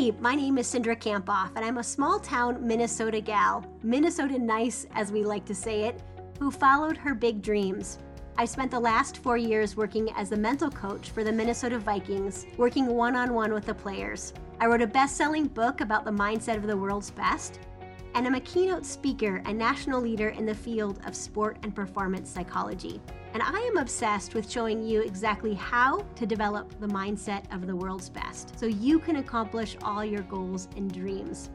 Hey, my name is Cindra Kamphoff, and I'm a small town Minnesota gal, Minnesota nice as we like to say it, who followed her big dreams. I spent the last four years working as a mental coach for the Minnesota Vikings, working one on one with the players. I wrote a best selling book about the mindset of the world's best, and I'm a keynote speaker and national leader in the field of sport and performance psychology. And I am obsessed with showing you exactly how to develop the mindset of the world's best so you can accomplish all your goals and dreams.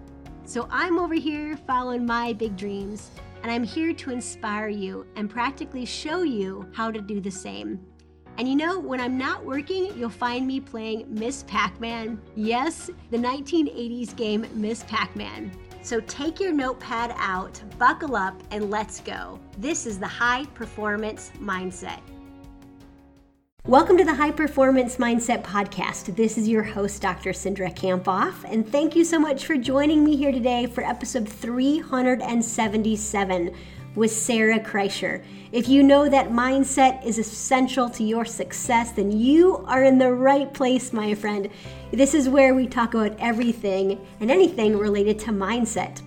So I'm over here following my big dreams, and I'm here to inspire you and practically show you how to do the same. And you know, when I'm not working, you'll find me playing Miss Pac Man. Yes, the 1980s game Miss Pac Man. So take your notepad out, buckle up, and let's go. This is the High Performance Mindset. Welcome to the High Performance Mindset Podcast. This is your host, Dr. Cindra Kamphoff, and thank you so much for joining me here today for episode 377 with Sarah Kreischer. If you know that mindset is essential to your success, then you are in the right place, my friend. This is where we talk about everything and anything related to mindset.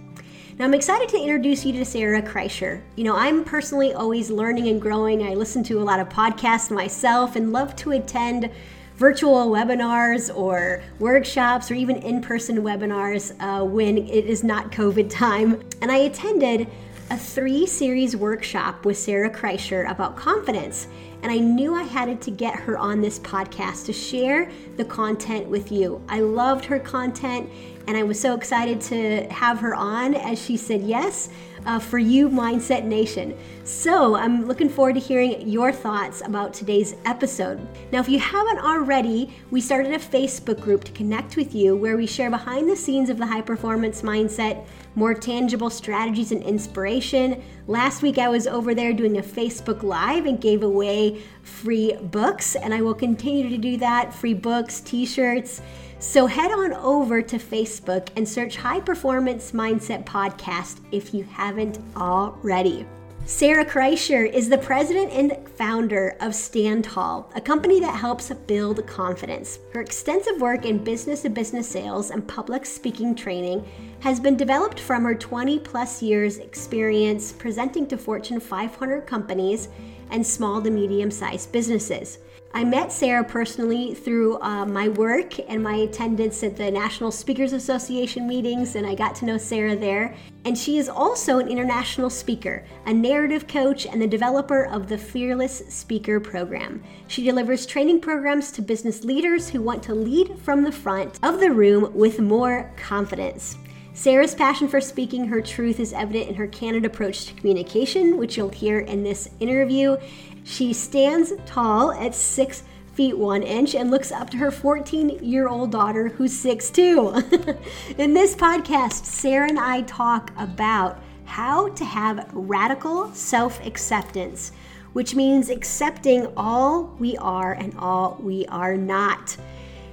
Now, I'm excited to introduce you to Sarah Kreischer. You know, I'm personally always learning and growing. I listen to a lot of podcasts myself and love to attend virtual webinars or workshops or even in person webinars uh, when it is not COVID time. And I attended a three series workshop with Sarah Kreischer about confidence. And I knew I had to get her on this podcast to share the content with you. I loved her content and I was so excited to have her on as she said yes uh, for you, Mindset Nation. So I'm looking forward to hearing your thoughts about today's episode. Now, if you haven't already, we started a Facebook group to connect with you where we share behind the scenes of the high performance mindset, more tangible strategies and inspiration. Last week, I was over there doing a Facebook Live and gave away free books, and I will continue to do that free books, t shirts so head on over to Facebook and search High Performance Mindset Podcast if you haven't already. Sarah Kreischer is the president and founder of Stand Tall, a company that helps build confidence. Her extensive work in business to business sales and public speaking training has been developed from her 20 plus years experience presenting to Fortune 500 companies and small to medium sized businesses. I met Sarah personally through uh, my work and my attendance at the National Speakers Association meetings, and I got to know Sarah there. And she is also an international speaker, a narrative coach, and the developer of the Fearless Speaker Program. She delivers training programs to business leaders who want to lead from the front of the room with more confidence. Sarah's passion for speaking her truth is evident in her candid approach to communication, which you'll hear in this interview. She stands tall at six feet one inch and looks up to her 14 year old daughter who's six two. In this podcast, Sarah and I talk about how to have radical self acceptance, which means accepting all we are and all we are not.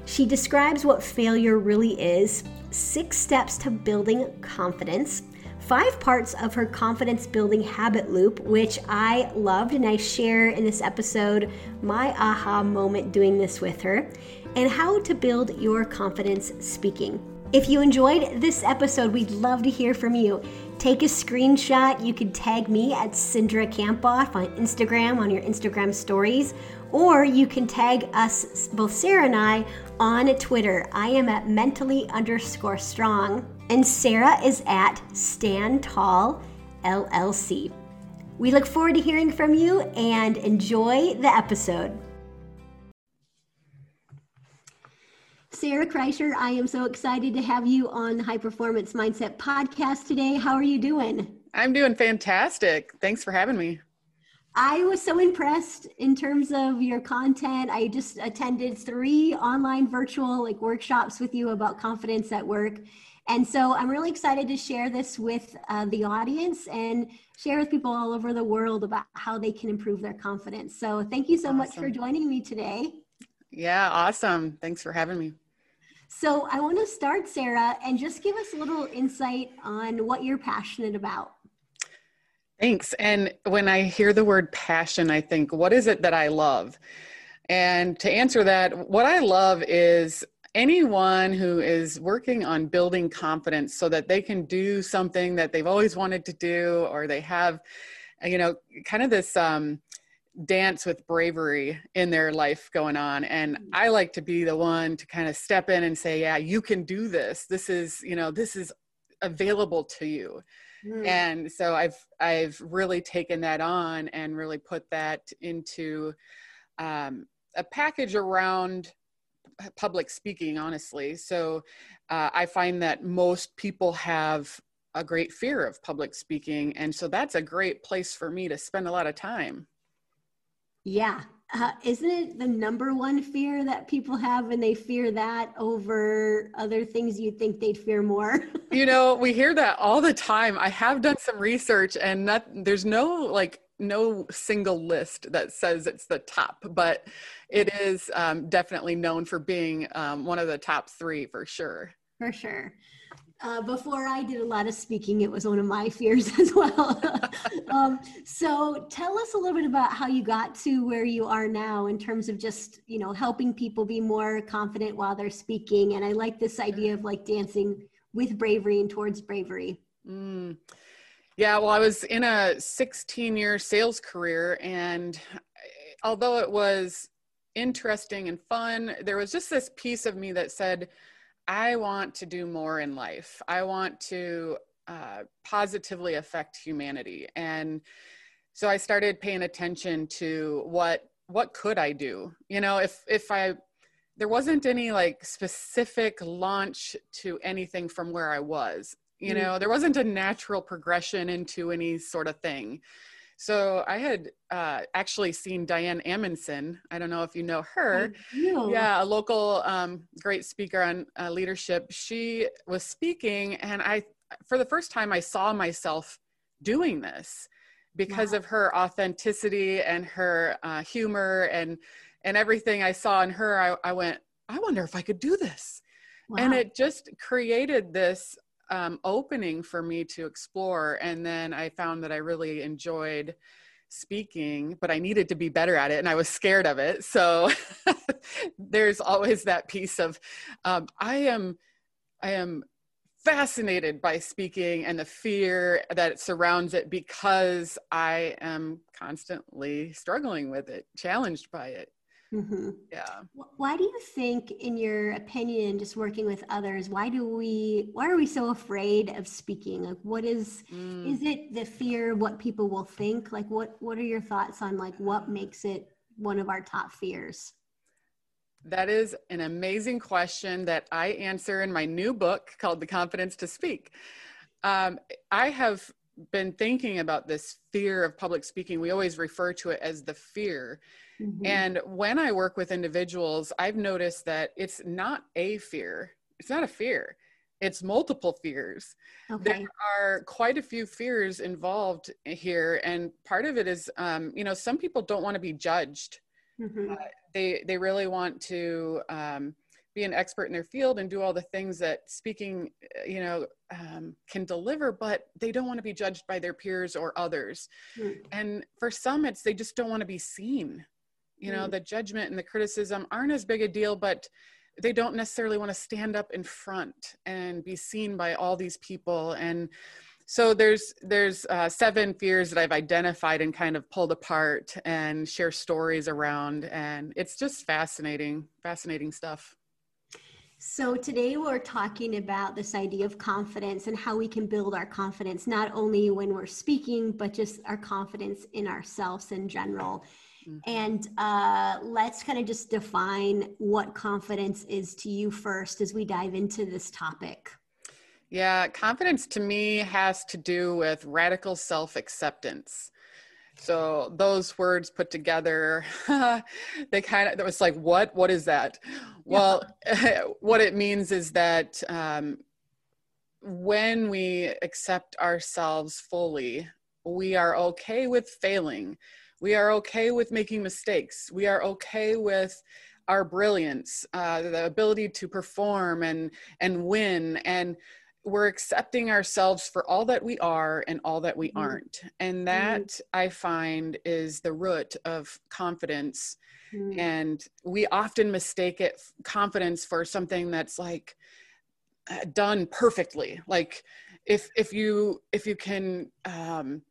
She describes what failure really is, six steps to building confidence, five parts of her confidence building habit loop, which I loved, and I share in this episode my aha moment doing this with her, and how to build your confidence speaking. If you enjoyed this episode, we'd love to hear from you. Take a screenshot. You could tag me at Cindra Kamphoff on Instagram on your Instagram stories, or you can tag us, both Sarah and I, on Twitter. I am at mentally underscore strong and Sarah is at Stand Tall LLC. We look forward to hearing from you and enjoy the episode. Sarah Kreischer, I am so excited to have you on the High Performance Mindset podcast today. How are you doing? I'm doing fantastic. Thanks for having me. I was so impressed in terms of your content. I just attended three online virtual like workshops with you about confidence at work and so I'm really excited to share this with uh, the audience and share with people all over the world about how they can improve their confidence. So thank you so awesome. much for joining me today. Yeah, awesome. Thanks for having me. So I want to start, Sarah, and just give us a little insight on what you're passionate about. Thanks. And when I hear the word passion, I think, what is it that I love? And to answer that, what I love is anyone who is working on building confidence so that they can do something that they've always wanted to do or they have you know kind of this um, dance with bravery in their life going on and mm-hmm. i like to be the one to kind of step in and say yeah you can do this this is you know this is available to you mm. and so i've i've really taken that on and really put that into um, a package around public speaking honestly so uh, i find that most people have a great fear of public speaking and so that's a great place for me to spend a lot of time yeah. Uh, isn't it the number one fear that people have and they fear that over other things you think they'd fear more? you know, we hear that all the time. I have done some research and that there's no like no single list that says it's the top, but it is um, definitely known for being um, one of the top three for sure. For sure. Uh, before I did a lot of speaking, it was one of my fears as well. um, so tell us a little bit about how you got to where you are now in terms of just, you know, helping people be more confident while they're speaking. And I like this idea of like dancing with bravery and towards bravery. Mm. Yeah, well, I was in a 16 year sales career, and although it was interesting and fun, there was just this piece of me that said, I want to do more in life. I want to uh, positively affect humanity. And so I started paying attention to what what could I do? You know, if if I there wasn't any like specific launch to anything from where I was. You mm. know, there wasn't a natural progression into any sort of thing. So I had uh, actually seen Diane Amundsen. I don't know if you know her. Yeah, a local um, great speaker on uh, leadership. She was speaking, and I, for the first time, I saw myself doing this because wow. of her authenticity and her uh, humor and and everything I saw in her. I, I went, I wonder if I could do this. Wow. And it just created this um, opening for me to explore. And then I found that I really enjoyed speaking, but I needed to be better at it and I was scared of it. So there's always that piece of um, I am I am fascinated by speaking and the fear that surrounds it because I am constantly struggling with it, challenged by it. Mm-hmm. Yeah. Why do you think, in your opinion, just working with others, why do we, why are we so afraid of speaking? Like, what is, mm. is it the fear of what people will think? Like, what, what are your thoughts on like what makes it one of our top fears? That is an amazing question that I answer in my new book called The Confidence to Speak. Um, I have been thinking about this fear of public speaking. We always refer to it as the fear. Mm-hmm. And when I work with individuals, I've noticed that it's not a fear, it's not a fear, it's multiple fears. Okay. There are quite a few fears involved here. And part of it is, um, you know, some people don't want to be judged. Mm-hmm. Uh, they, they really want to um, be an expert in their field and do all the things that speaking, uh, you know, um, can deliver, but they don't want to be judged by their peers or others. Mm. And for some, it's they just don't want to be seen you know mm. the judgment and the criticism aren't as big a deal but they don't necessarily want to stand up in front and be seen by all these people and so there's there's uh, seven fears that i've identified and kind of pulled apart and share stories around and it's just fascinating fascinating stuff so today we're talking about this idea of confidence and how we can build our confidence not only when we're speaking but just our confidence in ourselves in general Mm-hmm. And uh, let's kind of just define what confidence is to you first as we dive into this topic. Yeah, confidence to me has to do with radical self acceptance. So those words put together, they kind of, it was like, what? What is that? Well, what it means is that um, when we accept ourselves fully, we are okay with failing we are okay with making mistakes. We are okay with our brilliance, uh, the ability to perform and and win. And we're accepting ourselves for all that we are and all that we Mhm. aren't. And that i find is the root of confidence. Mm. and we often mistake it confidence for something that's like uh, done perfectly. Like if if you if you can um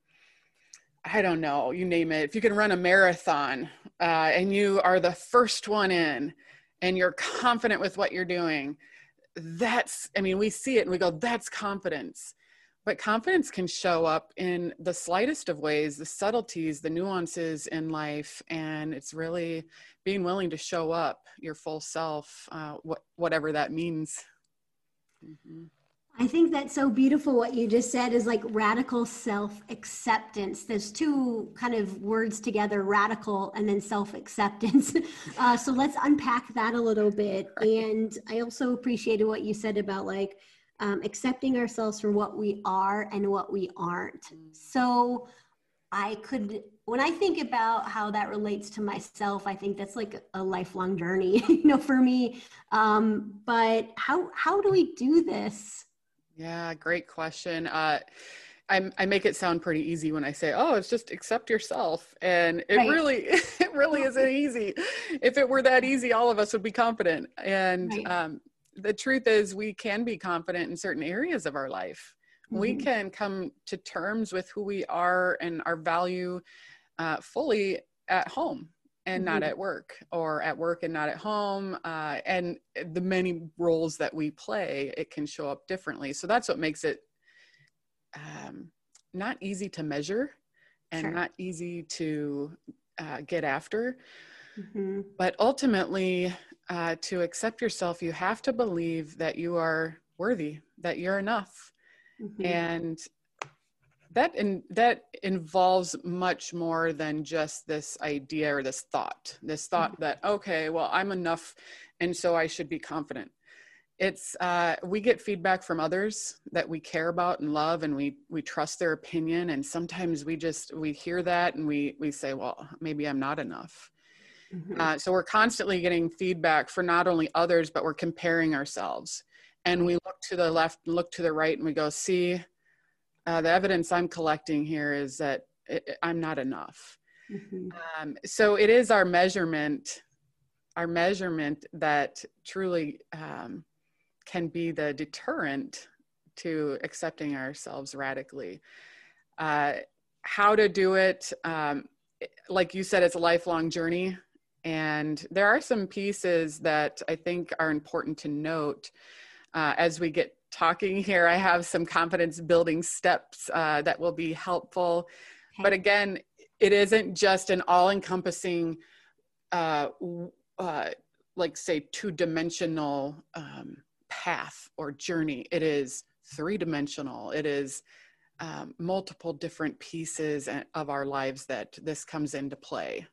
i don't know you name it. If you can run a marathon uh, and you are the first one in and you're confident with what you're doing that's i mean we see it and we go that's confidence but confidence can show up in the slightest of ways the subtleties the nuances in life and it's really being willing to show up your full self uh, what, whatever that means Mhm. I think that's so beautiful what you just said is like radical self acceptance. There's two kind of words together radical and then self acceptance. Uh, so let's unpack that a little bit. And I also appreciated what you said about like um, accepting ourselves for what we are and what we aren't. So I could, when I think about how that relates to myself, I think that's like a lifelong journey, you know, for me. Um, but how how do we do this? Yeah, great question. Uh, I, I make it sound pretty easy when I say, "Oh, it's just accept yourself," and it Right. really, it really isn't easy. If it were that easy, all of us would be confident. And Right. um, the truth is, we can be confident in certain areas of our life. We Mhm. can come to terms with who we are and our value uh, fully at home and not Mhm. at work, or at work and not at home. Uh, and the many roles that we play, it can show up differently. So that's what makes it um, not easy to measure and Sure. not easy to uh, get after. Mhm. But ultimately, uh, to accept yourself, you have to believe that you are worthy, that you're enough. Mhm. And that in, that involves much more than just this idea or this thought. This thought that okay, well, I'm enough, and so I should be confident. It's uh, we get feedback from others that we care about and love, and we we trust their opinion. And sometimes we just we hear that and we we say, well, maybe I'm not enough. Mhm. Uh, so we're constantly getting feedback for not only others, but we're comparing ourselves. And we look to the left and look to the right and we go, see, uh, the evidence I'm collecting here is that it, I'm not enough. Mhm. Um, so it is our measurement, our measurement that truly um, can be the deterrent to accepting ourselves radically. Uh, how to do it, um, like you said, it's a lifelong journey. And there are some pieces that I think are important to note uh, as we get talking here. I have some confidence building steps uh, that will be helpful. But again, it isn't just an all encompassing, uh, uh, like, say, two dimensional um, path or journey. It is three dimensional. It is um, multiple different pieces of our lives that this comes into play.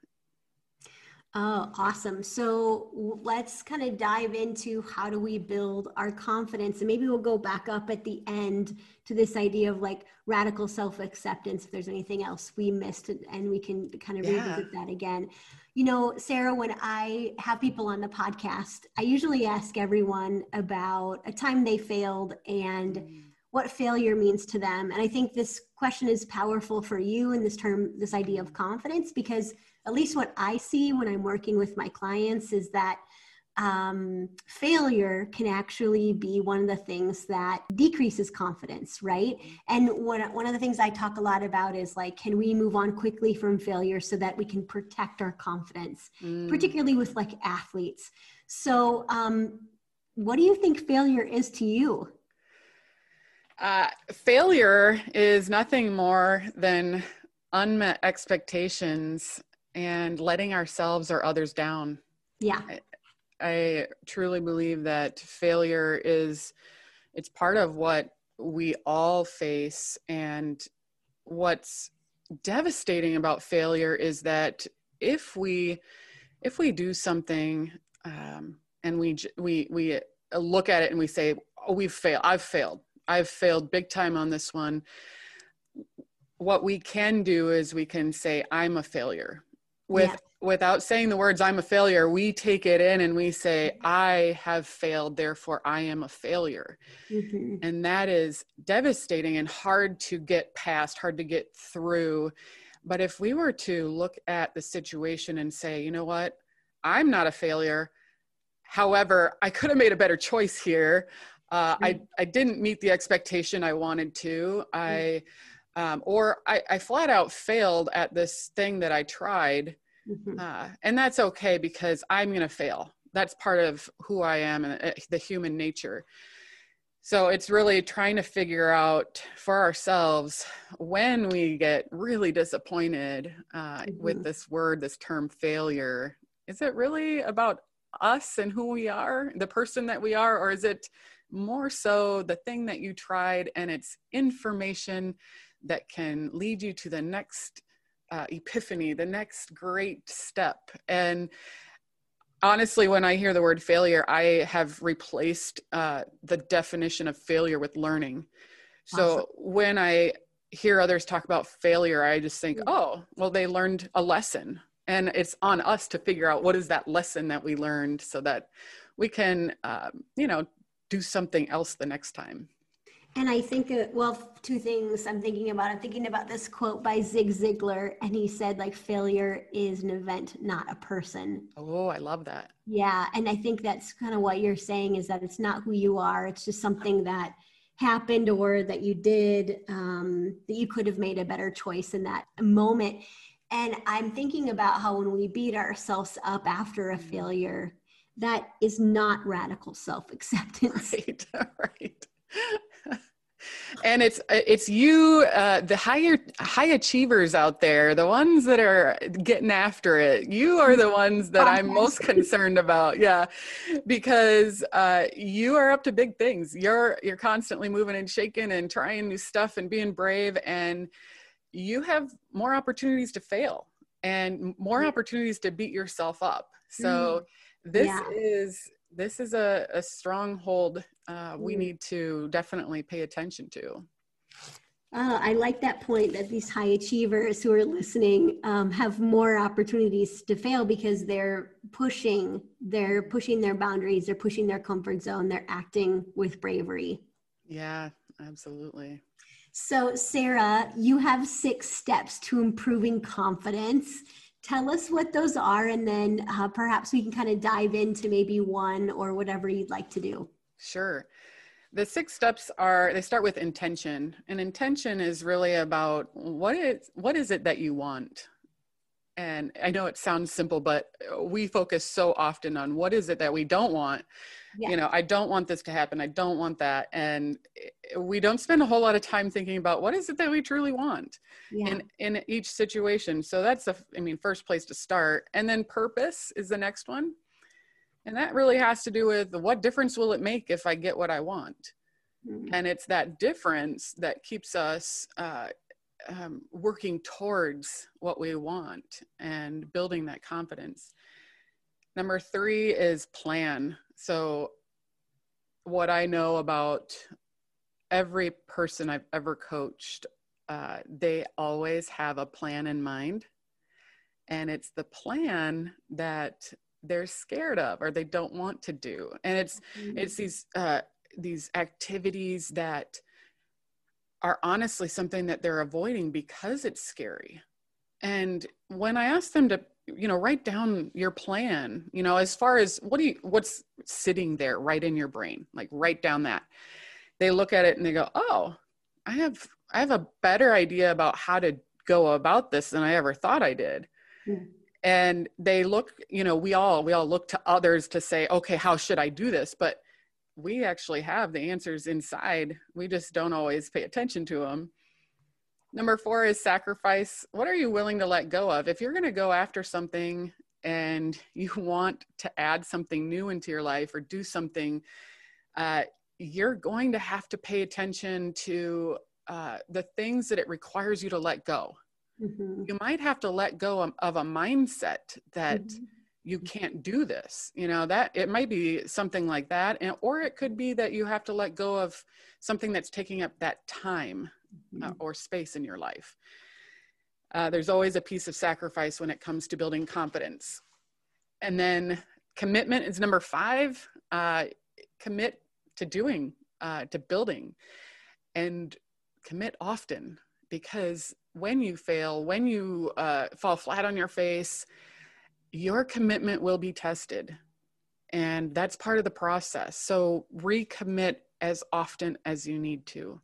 Oh, awesome. So let's kind of dive into how do we build our confidence. And maybe we'll go back up at the end to this idea of like radical self acceptance, if there's anything else we missed, and- we can kind of Yeah. revisit that again. You know, Sarah, when I have people on the podcast, I usually ask everyone about a time they failed and mm. what failure means to them. And I think this question is powerful for you in this term, this idea of confidence, because at least what I see when I'm working with my clients is that um, failure can actually be one of the things that decreases confidence, right? And one, one of the things I talk a lot about is like, can we move on quickly from failure so that we can protect our confidence, Mm. particularly with like athletes? So, um, what do you think failure is to you? Uh, failure is nothing more than unmet expectations and letting ourselves or others down. Yeah. I truly believe that failure is it's part of what we all face and what's devastating about failure is that if we if we do something um, and we we we look at it and we say oh we've failed I've failed I've failed big time on this one what we can do is we can say I'm a failure with Yeah. without saying the words i'm a failure we take it in and we say i have failed therefore i am a failure. Mm-hmm. and that is devastating and hard to get past hard to get through. But if we were to look at the situation and say you know what? I'm not a failure. However i could have made a better choice here. Uh, mm-hmm. I, I didn't meet the expectation i wanted to. I um, or I, I flat out failed at this thing that i tried Mm-hmm. Uh, and that's okay because I'm going to fail. That's part of who I am and uh, the human nature. So it's really trying to figure out for ourselves when we get really disappointed uh, mm-hmm. with this word, this term failure. Is it really about us and who we are, the person that we are, or is it more so the thing that you tried and it's information that can lead you to the next uh, epiphany, the next great step. And honestly, when I hear the word failure, I have replaced uh, the definition of failure with learning. So awesome. when I hear others talk about failure, I just think, oh, well, they learned a lesson. And it's on us to figure out what is that lesson that we learned so that we can, um, you know, do something else the next time. And I think, well, two things I'm thinking about. I'm thinking about this quote by Zig Ziglar, and he said, like, failure is an event, not a person. Oh, I love that. Yeah. And I think that's kind of what you're saying is that it's not who you are, it's just something that happened or that you did, um, that you could have made a better choice in that moment. And I'm thinking about how when we beat ourselves up after a mm. failure, that is not radical self acceptance. Right, right and it's it's you uh, the higher high achievers out there the ones that are getting after it you are the ones that i'm most concerned about yeah. Because uh, you are up to big things. You're you're constantly moving and shaking and trying new stuff and being brave and you have more opportunities to fail and more opportunities to beat yourself up. So mm. this yeah. is this is a, a stronghold uh, we mm. need to definitely pay attention to. Uh, I like that point that these high achievers who are listening um, have more opportunities to fail because they're pushing, they're pushing their boundaries, they're pushing their comfort zone, they're acting with bravery. Yeah, absolutely. So, Sarah, you have six steps to improving confidence tell us what those are and then uh, perhaps we can kind of dive into maybe one or whatever you'd like to do sure. The six steps are they start with intention and intention is really about what is what is it that you want? And i know it sounds simple but we focus so often on what is it that we don't want? Yeah. you know i don't want this to happen i don't want that and we don't spend a whole lot of time thinking about what is it that we truly want yeah. in in each situation. So that's the i mean first place to start and then purpose is the next one and that really has to do with what difference will it make if i get what i want mm-hmm. and it's that difference that keeps us uh, um, working towards what we want and building that confidence number three is plan so, what I know about every person I've ever coached, uh, they always have a plan in mind. And it's the plan that they're scared of or they don't want to do. And it's mm-hmm. it's these uh, these activities that are honestly something that they're avoiding because it's scary. And when I ask them to you know write down your plan you know as far as what do you what's sitting there right in your brain like write down that they look at it and they go oh i have i have a better idea about how to go about this than i ever thought i did mm. And they look you know we all we all look to others to say okay how should i do this but we actually have the answers inside we just don't always pay attention to them Number four is sacrifice. What are you willing to let go of? If you're going to go after something and you want to add something new into your life or do something, uh, you're going to have to pay attention to uh, the things that it requires you to let go. Mm-hmm. You might have to let go of, of a mindset that mm-hmm. you can't do this. You know, that it might be something like that. And, or it could be that you have to let go of something that's taking up that time uh, mm-hmm. or space in your life. Uh, there's always a piece of sacrifice when it comes to building confidence. And then commitment is number five. Uh, commit to doing, uh, to building, and commit often because when you fail, when you uh, fall flat on your face, your commitment will be tested. And that's part of the process. So recommit as often as you need to.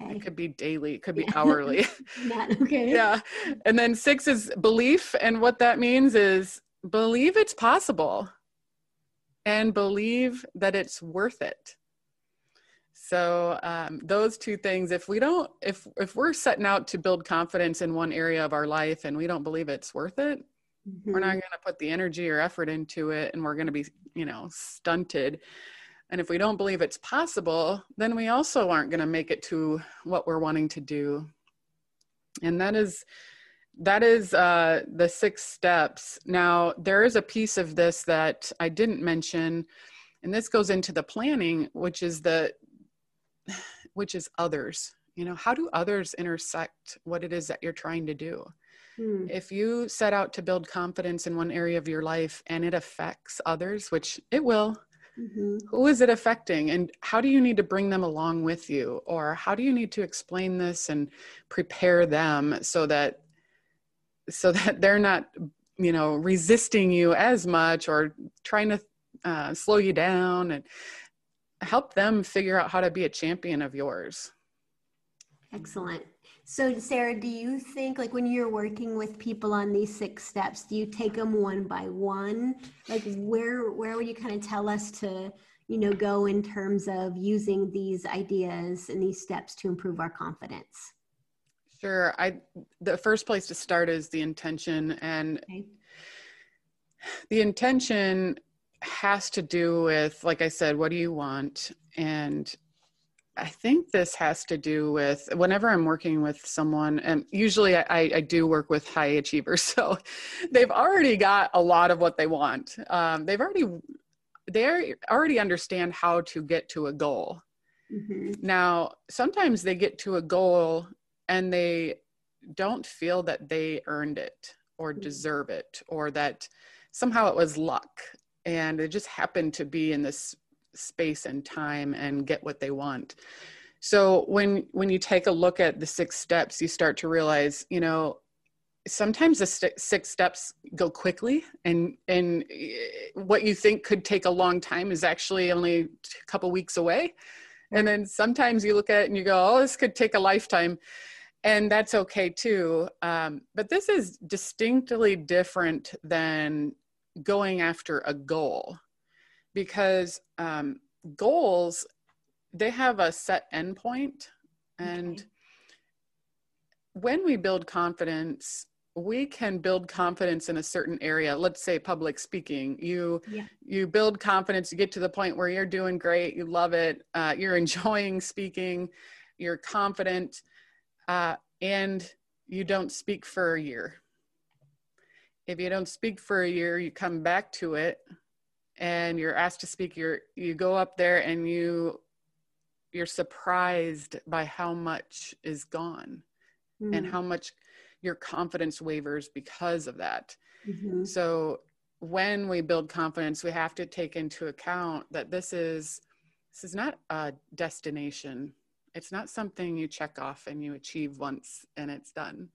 Okay. It could be daily, it could be hourly. okay. yeah. And then six is belief. And what that means is believe it's possible and believe that it's worth it. So um, those two things, if we don't, if if we're setting out to build confidence in one area of our life and we don't believe it's worth it, mm-hmm. we're not mm-hmm. going to put the energy or effort into it, and we're going to be, you know, stunted. And if we don't believe it's possible, then we also aren't going to make it to what we're wanting to do. And that is that is uh, the six steps. Now, there is a piece of this that I didn't mention, and this goes into the planning, which is the which is others. You know, how do others intersect what it is that you're trying to do? Hmm. If you set out to build confidence in one area of your life and it affects others, which it will, mm-hmm. who is it affecting? And how do you need to bring them along with you? Or how do you need to explain this and prepare them so that so that they're not you know resisting you as much or trying to uh, slow you down and help them figure out how to be a champion of yours excellent so sarah do you think like when you're working with people on these six steps do you take them one by one like where where would you kind of tell us to you know go in terms of using these ideas and these steps to improve our confidence Sure. I the first place to start is the intention and okay. the intention has to do with like I said, what do you want? And I think this has to do with whenever I'm working with someone, and usually I, I do work with high achievers, so they've already got a lot of what they want. Um, they've already they already understand how to get to a goal. Mm-hmm. Now, sometimes they get to a goal and they don't feel that they earned it or mm. deserve it or that somehow it was luck and it just happened to be in this space and time and get what they want. So when when you take a look at the six steps you start to realize you know sometimes the st- six steps go quickly and and eh, what you think could take a long time is actually only a couple weeks away. And then sometimes you look at it and you go oh this could take a lifetime. And that's okay too. Um, but this is distinctly different than going after a goal because um, goals they have a set endpoint and okay. when we build confidence we can build confidence in a certain area let's say public speaking you yeah. you build confidence you get to the point where you're doing great you love it uh, you're enjoying speaking you're confident uh, and you don't speak for a year. If you don't speak for a year, you come back to it and you're asked to speak, you're, you go up there and you, you're surprised by how much is gone mm. and how much your confidence wavers because of that. Mm-hmm. So when we build confidence, we have to take into account that this is this is not a destination it's not something you check off and you achieve once and it's done.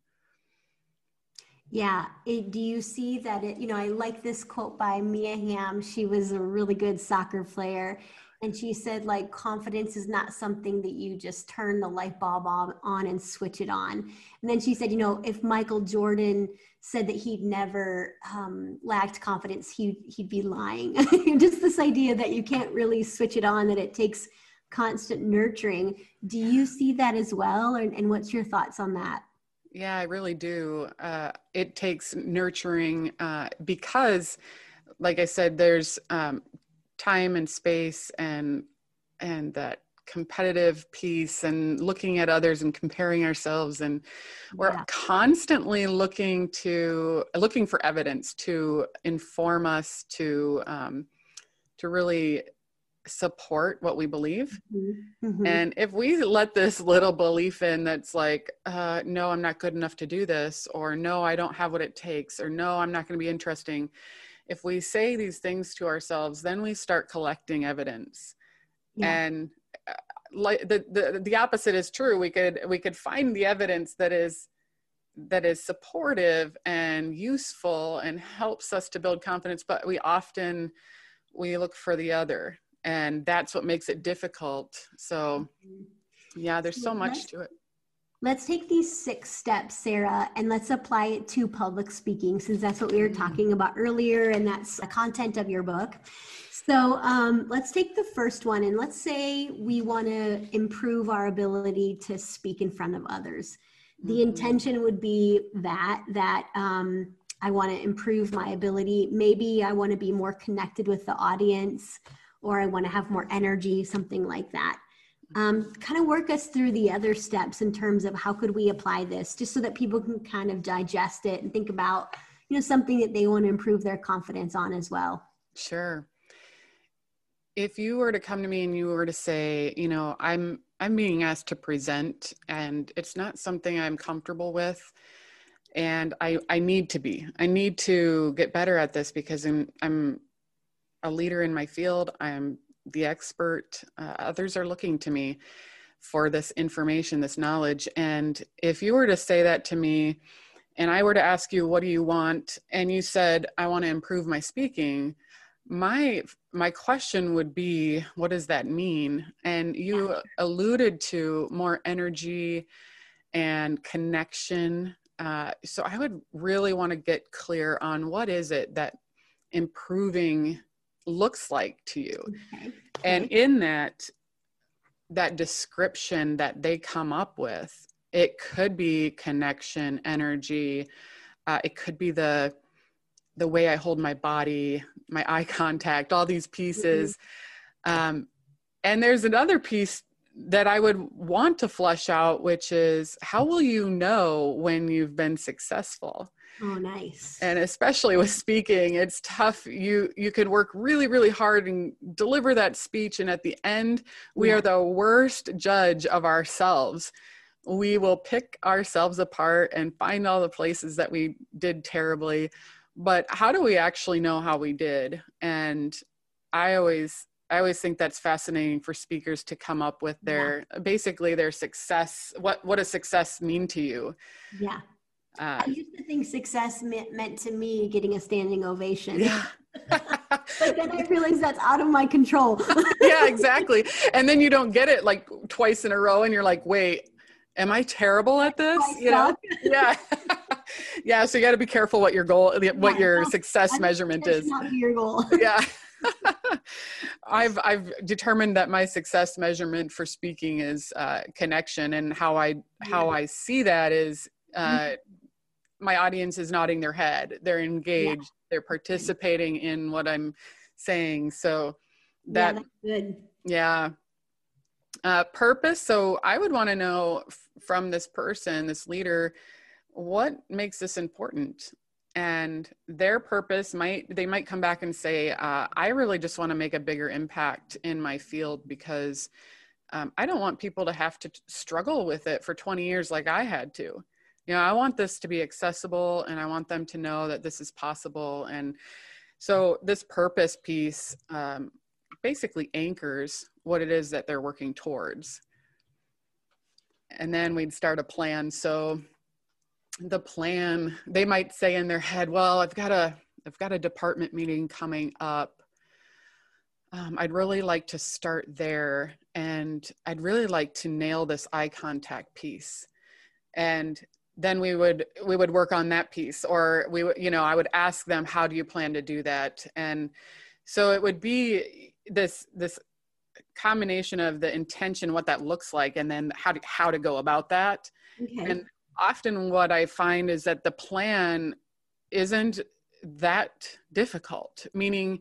Yeah. It, do you see that it, you know, I like this quote by Mia Hamm. She was a really good soccer player. And she said, like, confidence is not something that you just turn the light bulb on and switch it on. And then she said, you know, if Michael Jordan said that he'd never um, lacked confidence, he'd, he'd be lying. just this idea that you can't really switch it on, that it takes constant nurturing. Do you see that as well? And, and what's your thoughts on that? Yeah, I really do. Uh, it takes nurturing uh, because, like I said, there's um, time and space and and that competitive piece and looking at others and comparing ourselves and we're yeah. constantly looking to looking for evidence to inform us to um, to really support what we believe. Mm-hmm. Mm-hmm. And if we let this little belief in that's like, uh, no, I'm not good enough to do this, or no, I don't have what it takes, or no, I'm not going to be interesting. If we say these things to ourselves, then we start collecting evidence. Yeah. And uh, like the, the the opposite is true. We could we could find the evidence that is that is supportive and useful and helps us to build confidence, but we often we look for the other and that's what makes it difficult. So yeah there's so much to it. let's take these six steps sarah and let's apply it to public speaking since that's what we were talking about earlier and that's the content of your book. So um, let's take the first one and let's say we want to improve our ability to speak in front of others. The Mhm. intention would be that that um, i want to improve my ability. Maybe i want to be more connected with the audience or i want to have more energy something like that. Um, kind of work us through the other steps in terms of how could we apply this just so that people can kind of digest it and think about you know something that they want to improve their confidence on as well. Sure. If you were to come to me and you were to say you know i'm i'm being asked to present and it's not something i'm comfortable with and i i need to be. I need to get better at this because i'm i'm a leader in my field. I'm the expert uh, others are looking to me for this information this knowledge. And if you were to say that to me and i were to ask you what do you want? and you said i want to improve my speaking my my question would be what does that mean? And you alluded to more energy and connection. Uh, so i would really want to get clear on what is it that improving looks like to you. Okay. and in that that description that they come up with it could be connection energy uh, it could be the the way i hold my body my eye contact all these pieces. Um, and there's another piece that i would want to flush out which is how will you know when you've been successful oh nice. And especially with speaking it's tough. You you can work really really hard and deliver that speech and at the end we Yeah. are the worst judge of ourselves. We will pick ourselves apart and find all the places that we did terribly. But how do we actually know how we did? And i always i always think that's fascinating for speakers to come up with their basically their success what what does success mean to you? Yeah uh, i used to think success meant, meant to me getting a standing ovation yeah but then i realized that's out of my control yeah, exactly. And then you don't get it like twice in a row, and you're like, wait, am I terrible at this? I You know? Yeah. yeah. So you got to be careful what your goal, what Yeah, your success I- measurement is. not your goal Yeah. I've I've determined that my success measurement for speaking is uh, connection, and how I how I see that is uh, my audience is nodding their head, they're engaged, they're participating in what I'm saying. So yeah that that's good yeah. Uh, purpose. So I would want to know f- from this person, this leader, what makes this important? And their purpose might, they might come back and say, uh, I really just want to make a bigger impact in my field because um, I don't want people to have to t- struggle with it for 20 years like I had to. You know, I want this to be accessible and I want them to know that this is possible. And so this purpose piece, um, basically anchors what it is that they're working towards. And then we'd start a plan. So the plan, they might say in their head, well, I've got a I've got a department meeting coming up. Um, I'd really like to start there and I'd really like to nail this eye contact piece. And then we would we would work on that piece or we would you know I would ask them how do you plan to do that? And so it would be this this combination of the intention what that looks like and then how to how to go about that. Okay. And often what i find is that the plan isn't that difficult meaning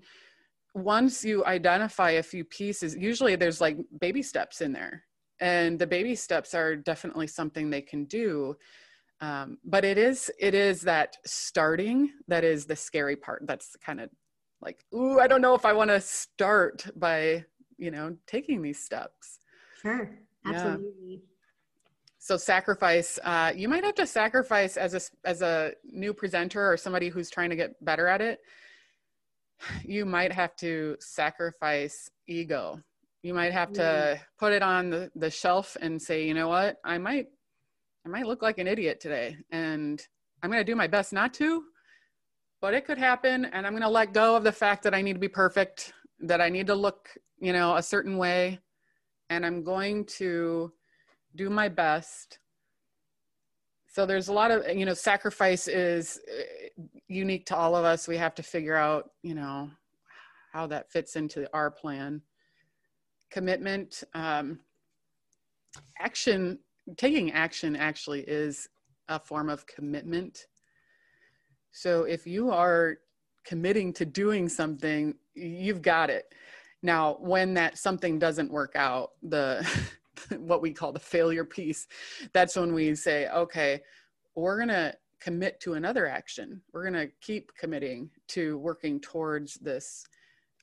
once you identify a few pieces usually there's like baby steps in there. And the baby steps are definitely something they can do um, but it is it is that starting that is the scary part. That's kind of like ooh i don't know if i want to start by you know taking these steps. Sure. Absolutely. Yeah. so sacrifice uh, you might have to sacrifice as a as a new presenter or somebody who's trying to get better at it. You might have to sacrifice ego. You might have to put it on the, the shelf and say you know what? I might i might look like an idiot today and i'm going to do my best not to but it could happen and i'm going to let go of the fact that i need to be perfect that i need to look you know a certain way and i'm going to do my best. So there's a lot of you know sacrifice is uh, unique to all of us. We have to figure out you know how that fits into our plan. Commitment um, action taking action actually is a form of commitment so if you are committing to doing something, you've got it. Now, when that something doesn't work out, the what we call the failure piece, that's when we say, okay, we're going to commit to another action. We're going to keep committing to working towards this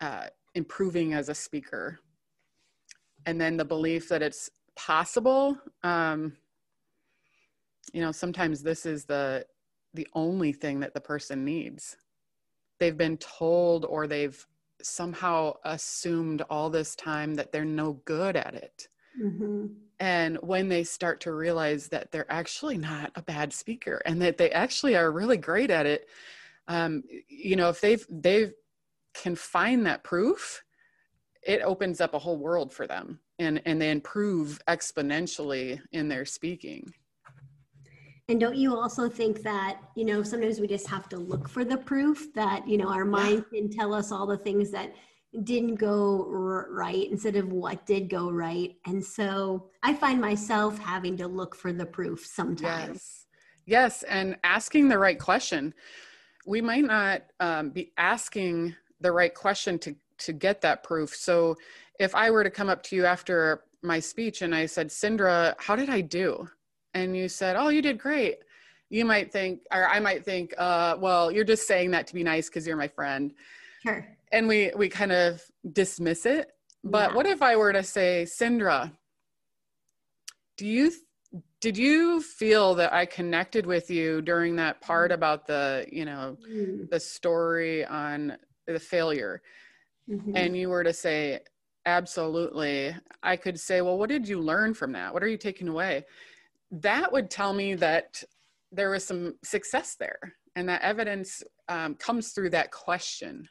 uh, improving as a speaker. And then the belief that it's possible. Um, you know, sometimes this is the the only thing that the person needs. They've been told or they've somehow assumed all this time that they're no good at it. Mm-hmm. And when they start to realize that they're actually not a bad speaker and that they actually are really great at it, um, you know, if they've they've can find that proof, it opens up a whole world for them, and and they improve exponentially in their speaking. And don't you also think that, you know, sometimes we just have to look for the proof that, you know, our mind can tell us all the things that didn't go r- right instead of what did go right. And so I find myself having to look for the proof sometimes. Yes. Yes. And asking the right question. We might not um, be asking the right question to, to get that proof. So if I were to come up to you after my speech and I said, Cindra, how did I do? and you said, "Oh, you did great," you might think, or I might think, uh, "Well, you're just saying that to be nice because you're my friend." Sure. And we we kind of dismiss it. But yeah. what if I were to say, Cindra, do you did you feel that I connected with you during that part mm-hmm. about the you know mm. the story on the failure? Mm-hmm. And you were to say, absolutely. I could say, well, what did you learn from that? What are you taking away? that would tell me that there was some success there and that evidence um, comes through that question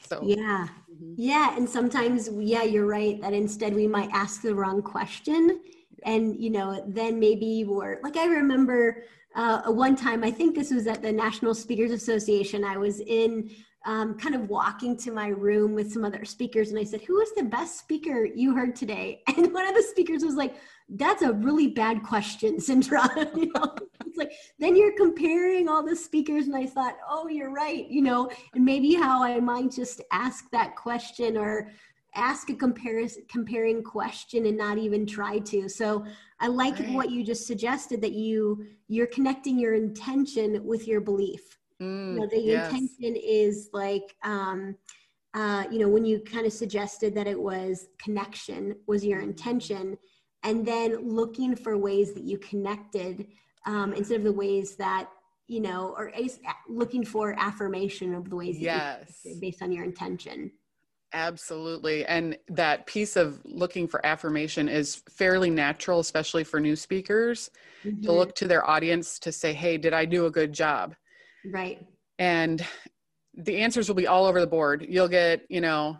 so yeah mm-hmm. yeah and sometimes yeah you're right that instead we might ask the wrong question and you know then maybe we're like i remember uh, one time i think this was at the national speakers association i was in um, kind of walking to my room with some other speakers and i said who was the best speaker you heard today and one of the speakers was like that's a really bad question, Cindra. you know, it's like then you're comparing all the speakers, and I thought, oh, you're right. You know, and maybe how I might just ask that question or ask a comparison comparing question and not even try to so i like right. what you just suggested that you you're connecting your intention with your belief mm, you know, the yes. intention is like um uh, you know when you kind of suggested that it was connection was your intention and then looking for ways that you connected um, instead of the ways that you know or looking for affirmation of the ways yes based on your intention absolutely and that piece of looking for affirmation is fairly natural especially for new speakers mm-hmm. to look to their audience to say hey did i do a good job right. And the answers will be all over the board. You'll get you know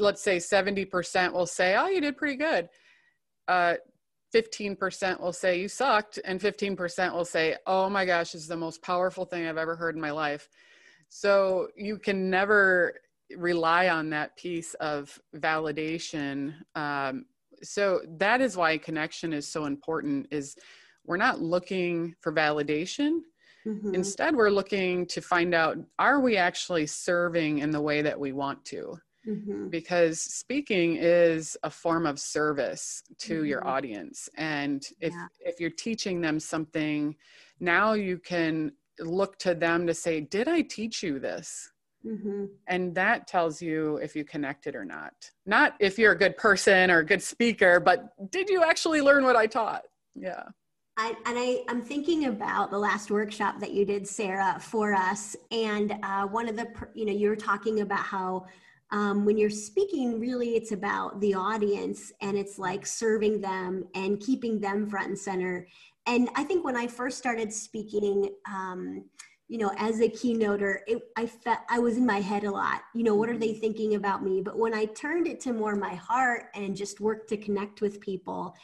let's say 70% will say oh you did pretty good. Uh, 15% will say you sucked. And 15% will say oh my gosh this is the most powerful thing i've ever heard in my life. So you can never rely on that piece of validation. Um, so that is why connection is so important is we're not looking for validation mm-hmm. instead we're looking to find out are we actually serving in the way that we want to mm-hmm. because speaking is a form of service to mm-hmm. your audience and if yeah. if you're teaching them something now you can look to them to say did i teach you this Mm-hmm. And that tells you if you connected or not. Not if you're a good person or a good speaker, but did you actually learn what I taught? Yeah. I, and I, I'm thinking about the last workshop that you did, Sarah, for us. And uh, one of the, you know, you were talking about how um, when you're speaking, really it's about the audience and it's like serving them and keeping them front and center. And I think when I first started speaking, um, you know, as a keynoter, it, I felt I was in my head a lot. You know, what are they thinking about me? But when I turned it to more my heart and just worked to connect with people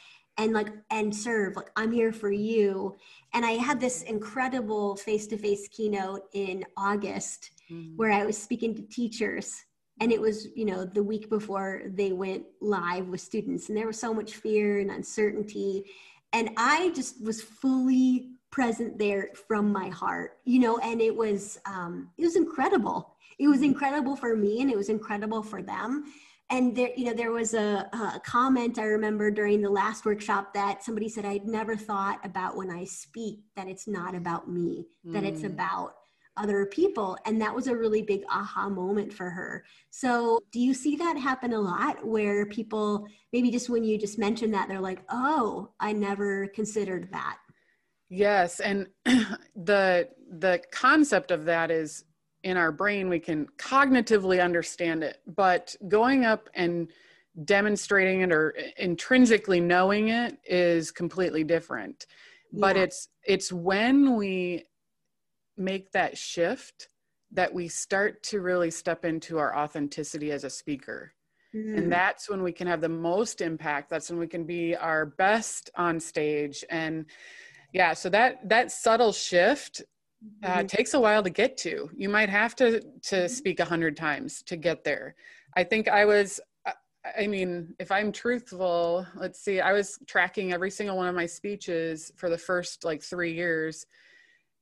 and like and serve like i'm here for you. And i had this incredible face-to-face keynote in august mm-hmm. where i was speaking to teachers and it was you know the week before they went live with students and there was so much fear and uncertainty. And i just was fully present there from my heart you know and it was um it was incredible. It was incredible for me and it was incredible for them and there you know there was a, a, comment i remember during the last workshop that somebody said i'd never thought about when i speak that it's not about me mm. that it's mm. about other people and that was a really big aha moment for her so do you see that happen a lot where people maybe just when you just mentioned that they're like oh i never considered that yes and the the concept of that is in our brain we can cognitively understand it but going up and demonstrating it or intrinsically knowing it is completely different yeah. but it's it's when we make that shift that we start to really step into our authenticity as a speaker mm. and that's when we can have the most impact that's when we can be our best on stage and yeah so that that subtle shift uh, mm-hmm. takes a while to get to. You might have to to mm-hmm. speak a hundred times to get there. I think I was. Uh, I mean, if I'm truthful, let's see. I was tracking every single one of my speeches for the first like three years,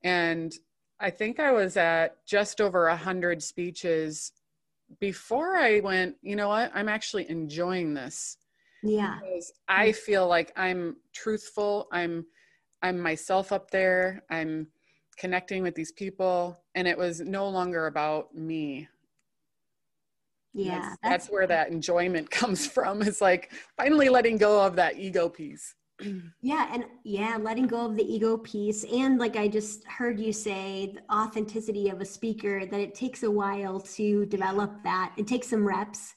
and I think I was at just over a hundred speeches before I went. You know what? I'm actually enjoying this. Yeah. Because I mm. feel like I'm truthful. I'm I'm myself up there. I'm connecting with these people and it was no longer about me. Yeah that's, that's, where that enjoyment comes from. It's like finally letting go of that ego piece. Yeah and yeah letting go of the ego piece. And like i just heard you say the authenticity of a speaker that it takes a while to develop that. It takes some reps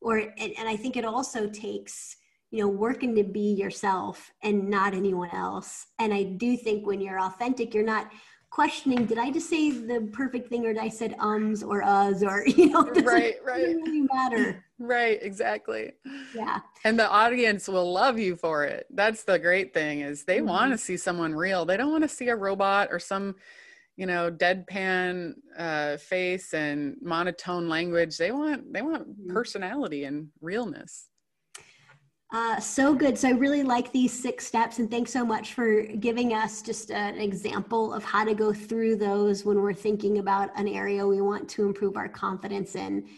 or and, and i think it also takes you know working to be yourself and not anyone else. And i do think when you're authentic you're not questioning did i just say the perfect thing or did i said ums or us or you know right right. really matter. Right exactly. Yeah. And the audience will love you for it. That's the great thing is they mm-hmm. want to see someone real. They don't want to see a robot or some you know deadpan uh, face and monotone language. They want they want mm-hmm. personality and realness uh, so good. So I really like these six steps, and thanks so much for giving us just an example of how to go through those when we're thinking about an area we want to improve our confidence in.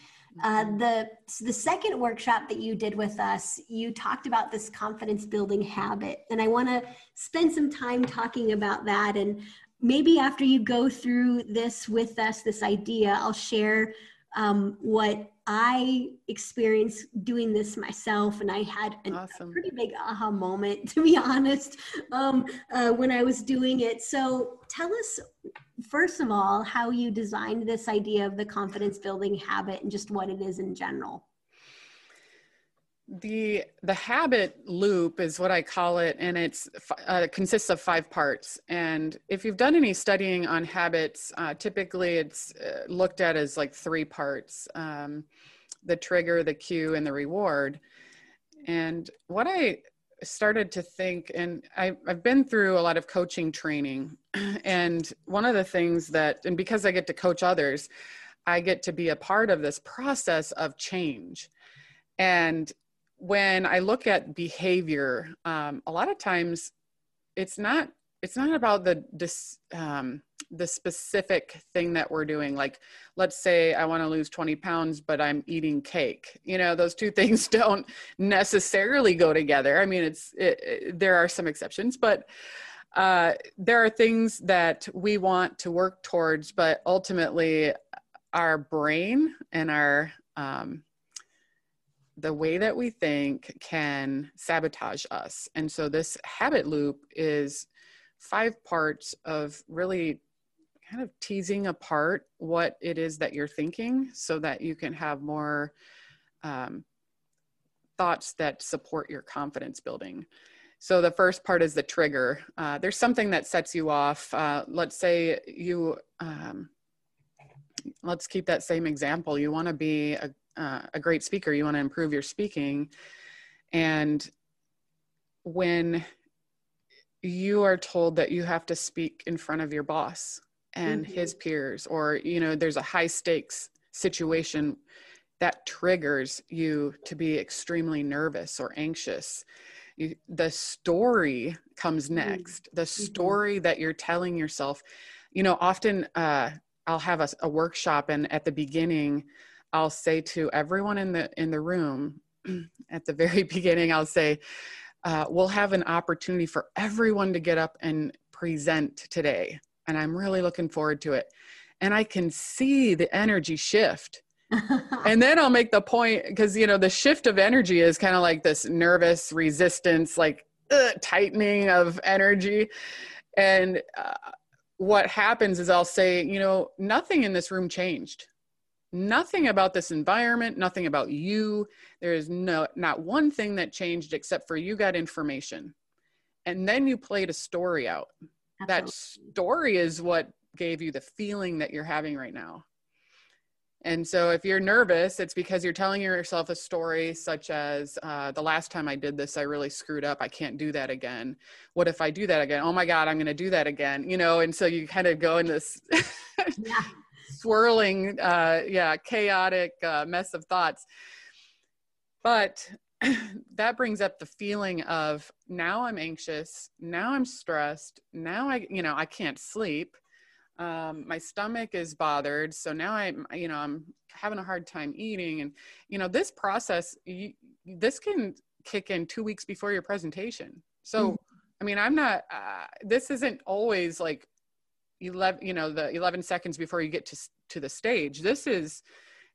Uh, the the second workshop that you did with us, you talked about this confidence building habit, and I want to spend some time talking about that. And maybe after you go through this with us, this idea, I'll share um, what I experienced doing this myself, and I had an, awesome. a pretty big aha moment, to be honest, um, uh, when I was doing it. So, tell us, first of all, how you designed this idea of the confidence building habit and just what it is in general the the habit loop is what i call it and it's uh, consists of five parts. And if you've done any studying on habits uh, typically it's uh, looked at as like three parts um, the trigger the cue and the reward. And what i started to think and I, i've been through a lot of coaching training and one of the things that and because i get to coach others i get to be a part of this process of change. And when I look at behavior, um, a lot of times it's not it's not about the this um, the specific thing that we're doing. Like, let's say I want to lose 20 pounds, but I'm eating cake. You know, those two things don't necessarily go together. I mean, it's it, it, there are some exceptions, but uh, there are things that we want to work towards, but ultimately our brain and our um, the way that we think can sabotage us. And so this habit loop is five parts of really kind of teasing apart what it is that you're thinking so that you can have more um, thoughts that support your confidence building. So the first part is the trigger. Uh, there's something that sets you off. Uh, let's say you, um, let's keep that same example. You want to be a, uh, a great speaker. You want to improve your speaking, and when you are told that you have to speak in front of your boss and mm-hmm. his peers, or you know, there's a high stakes situation that triggers you to be extremely nervous or anxious you, the story comes mm-hmm. next the mm-hmm. story that you're telling yourself you know often uh, i'll have a, a workshop and at the beginning i'll say to everyone in the in the room at the very beginning i'll say uh, we'll have an opportunity for everyone to get up and present today and i'm really looking forward to it and i can see the energy shift and then I'll make the point because you know the shift of energy is kind of like this nervous resistance, like uh, tightening of energy. And uh, what happens is I'll say, you know, nothing in this room changed. Nothing about this environment, nothing about you. There is no not one thing that changed except for you got information. And then you played a story out. Absolutely. That story is what gave you the feeling that you're having right now. And so if you're nervous, it's because you're telling yourself a story such as uh, the last time I did this, I really screwed up. I can't do that again. What if I do that again? Oh my God, I'm going to do that again. You know, and so you kind of go in this yeah. swirling, uh, yeah, chaotic uh, mess of thoughts. But that brings up the feeling of now I'm anxious, now I'm stressed, now I, you know, I can't sleep um, my stomach is bothered so now i'm you know i'm having a hard time eating and you know this process you, this can kick in two weeks before your presentation so mm. i mean i'm not uh, this isn't always like 11 you know the 11 seconds before you get to to the stage this is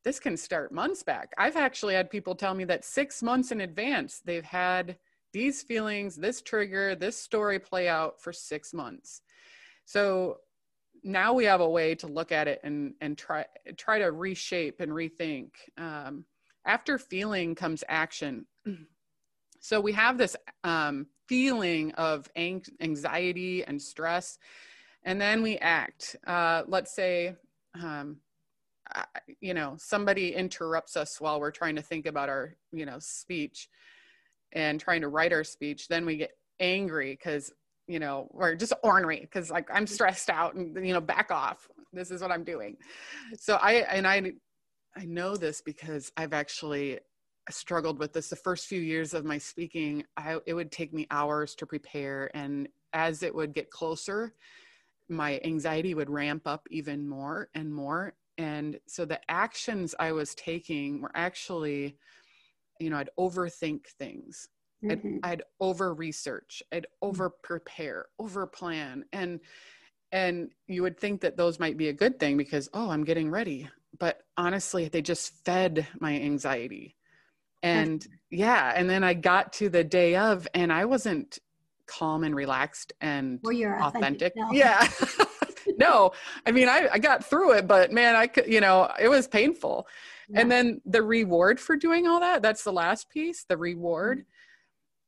this can start months back. I've actually had people tell me that six months in advance they've had these feelings this trigger this story play out for six months. So now we have a way to look at it and and try try to reshape and rethink um, after feeling comes action. So we have this um, feeling of anxiety and stress and then we act uh, let's say um, you know somebody interrupts us while we're trying to think about our you know speech and trying to write our speech then we get angry because you know, we're just ornery because like I'm stressed out and you know, back off. This is what I'm doing. So I and I I know this because I've actually struggled with this the first few years of my speaking. I it would take me hours to prepare and as it would get closer, my anxiety would ramp up even more and more. And so the actions I was taking were actually, you know, I'd overthink things Mm-hmm. I'd, I'd over research, I'd mm. over prepare, over plan. And and you would think that those might be a good thing because oh i'm getting ready but honestly they just fed my anxiety and yeah and then i got to the day of and i wasn't calm and relaxed and authentic, authentic. No. yeah no i mean I, I got through it but man i could you know it was painful yeah. and then the reward for doing all that that's the last piece the reward mm-hmm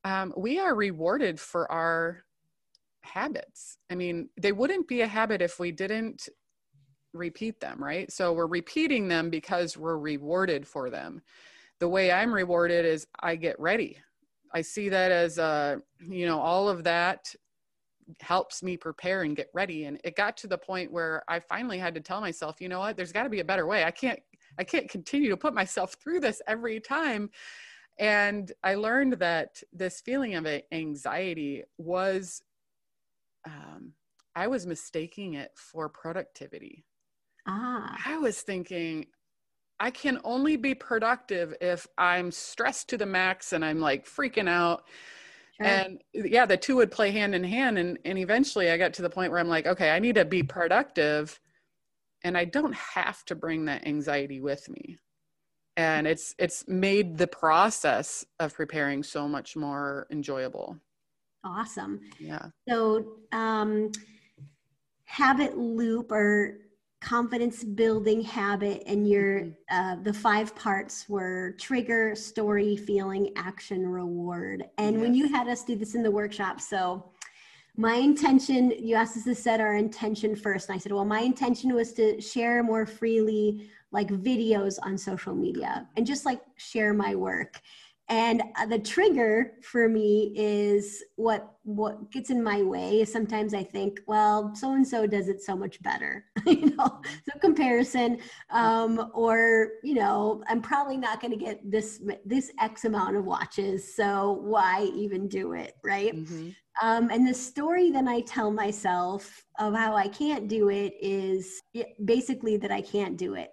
um, we are rewarded for our habits. I mean, they wouldn't be a habit if we didn't repeat them, right? So we're repeating them because we're rewarded for them. The way I'm rewarded is I get ready. I see that as a, you know, all of that helps me prepare and get ready. And it got to the point where I finally had to tell myself, you know what, there's got to be a better way. I can't, I can't continue to put myself through this every time and I learned that this feeling of anxiety was, um, I was mistaking it for productivity. Ah. I was thinking, I can only be productive if I'm stressed to the max and I'm like freaking out. Sure. And yeah, the two would play hand in hand. And, and eventually I got to the point where I'm like, okay, I need to be productive and I don't have to bring that anxiety with me. And it's it's made the process of preparing so much more enjoyable. Awesome. Yeah. So um habit loop or confidence building habit and your mm-hmm. uh, the five parts were trigger story feeling action reward and yes. when you had us do this in the workshop so my intention you asked us to set our intention first and i said well my intention was to share more freely like videos on social media and just like share my work and uh, the trigger for me is what what gets in my way is sometimes i think well so and so does it so much better you know so comparison um, or you know i'm probably not going to get this this x amount of watches so why even do it right mm-hmm. um, and the story that i tell myself of how i can't do it is basically that i can't do it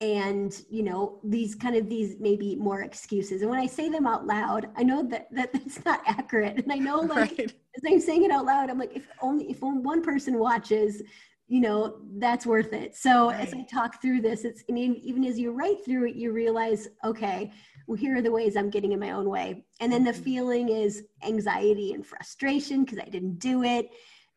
and you know these kind of these maybe more excuses and when i say them out loud i know that, that that's not accurate and i know like right. as i'm saying it out loud i'm like if only if only one person watches you know that's worth it so right. as i talk through this it's I mean, even as you write through it you realize okay well here are the ways i'm getting in my own way and then the mm-hmm. feeling is anxiety and frustration because i didn't do it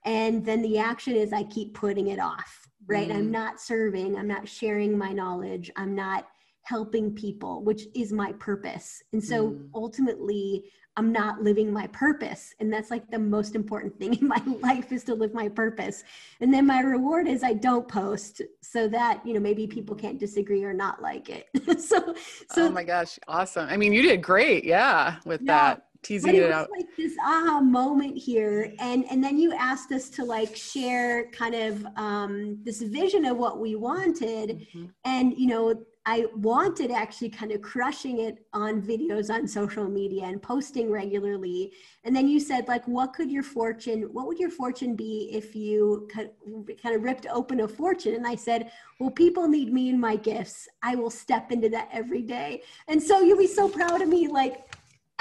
and then the action is i keep putting it off right? Mm. I'm not serving, I'm not sharing my knowledge, I'm not helping people, which is my purpose. And so mm. ultimately, I'm not living my purpose. And that's like the most important thing in my life is to live my purpose. And then my reward is I don't post so that, you know, maybe people can't disagree or not like it. so, so, oh my gosh, awesome. I mean, you did great. Yeah. With yeah. that teasing it, it out. like this aha moment here and and then you asked us to like share kind of um this vision of what we wanted mm-hmm. and you know i wanted actually kind of crushing it on videos on social media and posting regularly. And then you said like what could your fortune what would your fortune be if you kind of ripped open a fortune? And i said well people need me and my gifts. I will step into that every day. And so you'll be so proud of me like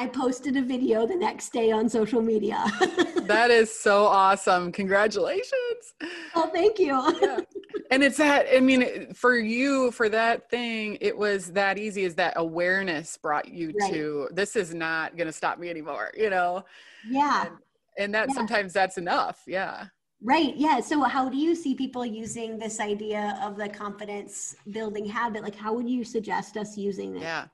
I posted a video the next day on social media. that is so awesome. Congratulations. Oh, thank you. yeah. And it's that, I mean, for you, for that thing, it was that easy Is that awareness brought you right. to this is not going to stop me anymore, you know? Yeah. And, and that yeah. sometimes that's enough. Yeah. Right. Yeah. So, how do you see people using this idea of the confidence building habit? Like, how would you suggest us using it? Yeah.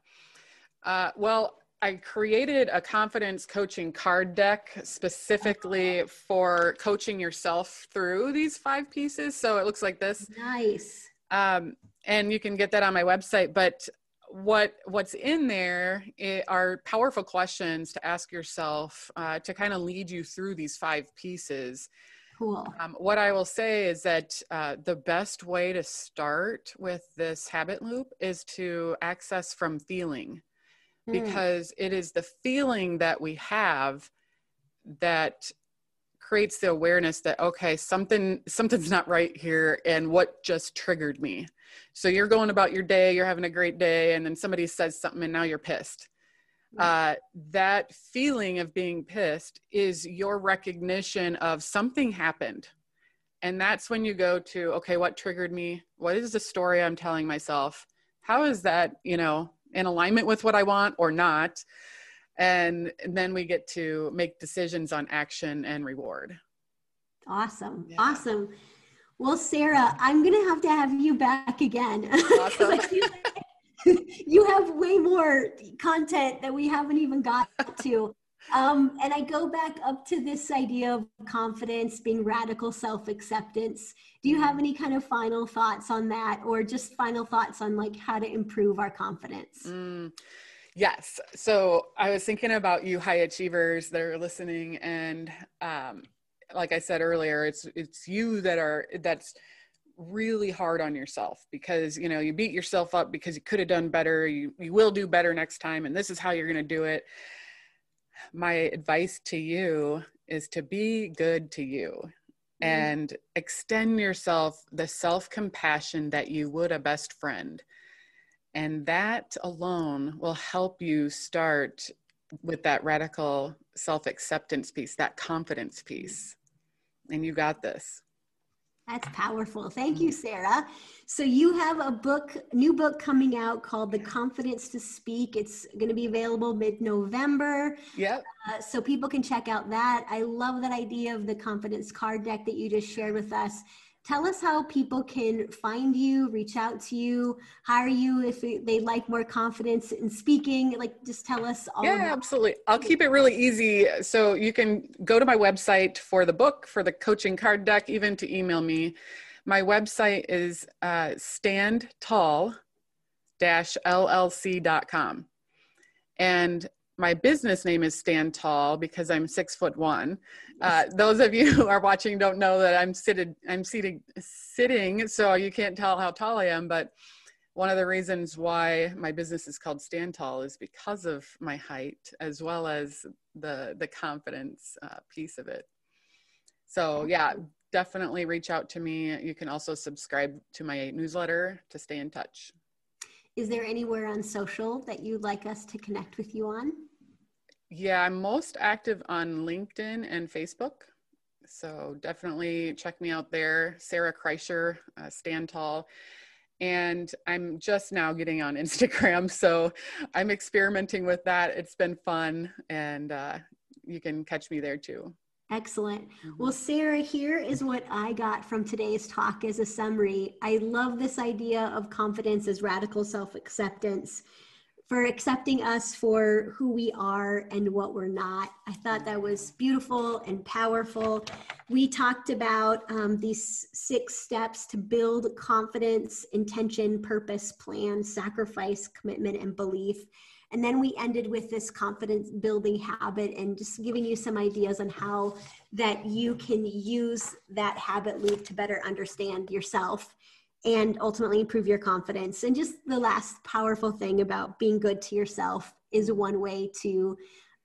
Uh, well, I created a confidence coaching card deck specifically for coaching yourself through these five pieces. So it looks like this. Nice. Um, and you can get that on my website. But what what's in there are powerful questions to ask yourself uh, to kind of lead you through these five pieces. Cool. Um, what I will say is that uh, the best way to start with this habit loop is to access from feeling. Hmm. because it is the feeling that we have that creates the awareness that okay something something's not right here and what just triggered me. So you're going about your day you're having a great day and then somebody says something and now you're pissed. Uh, that feeling of being pissed is your recognition of something happened. And that's when you go to okay what triggered me? What is the story i'm telling myself? How is that you know in alignment with what I want or not. And, then we get to make decisions on action and reward. Awesome. Yeah. Awesome. Well, Sarah, I'm going to have to have you back again. Awesome. you have way more content that we haven't even got to. Um, and I go back up to this idea of confidence being radical self acceptance. Do you have any kind of final thoughts on that, or just final thoughts on like how to improve our confidence? Mm, yes. So I was thinking about you high achievers that are listening, and um, like I said earlier, it's it's you that are that's really hard on yourself because you know you beat yourself up because you could have done better you, you will do better next time and this is how you're going to do it my advice to you is to be good to you mm-hmm. and extend yourself the self compassion that you would a best friend. And that alone will help you start with that radical self acceptance piece, that confidence piece. And you got this. That's powerful. Thank you, Sarah. So you have a book, new book coming out called The Confidence to Speak. It's going to be available mid-November. Yep. Uh, so people can check out that. I love that idea of the confidence card deck that you just shared with us. Tell us how people can find you, reach out to you, hire you if they like more confidence in speaking. Like, just tell us all. Yeah, absolutely. I'll keep it really easy. So you can go to my website for the book, for the coaching card deck, even to email me. My website is uh, standtall-llc.com. And my business name is Stand Tall because I'm six foot one. Uh, those of you who are watching don't know that I'm seated. I'm seated, sitting, so you can't tell how tall I am. But one of the reasons why my business is called Stand Tall is because of my height, as well as the the confidence uh, piece of it. So yeah, definitely reach out to me. You can also subscribe to my newsletter to stay in touch. Is there anywhere on social that you'd like us to connect with you on? Yeah, I'm most active on LinkedIn and Facebook. So definitely check me out there. Sarah Kreischer, uh, Stand Tall. And I'm just now getting on Instagram. So I'm experimenting with that. It's been fun. And uh, you can catch me there too. Excellent. Mm-hmm. Well, Sarah, here is what I got from today's talk as a summary. I love this idea of confidence as radical self acceptance for accepting us for who we are and what we're not. I thought that was beautiful and powerful. We talked about um, these six steps to build confidence, intention, purpose, plan, sacrifice, commitment, and belief. And then we ended with this confidence building habit and just giving you some ideas on how that you can use that habit loop to better understand yourself and ultimately improve your confidence. And just the last powerful thing about being good to yourself is one way to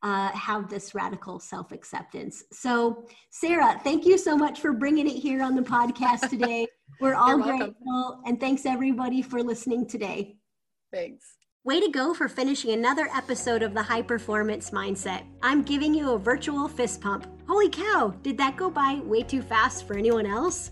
uh, have this radical self acceptance. So, Sarah, thank you so much for bringing it here on the podcast today. We're all grateful. And thanks everybody for listening today. Thanks. Way to go for finishing another episode of the High Performance Mindset. I'm giving you a virtual fist pump. Holy cow, did that go by way too fast for anyone else?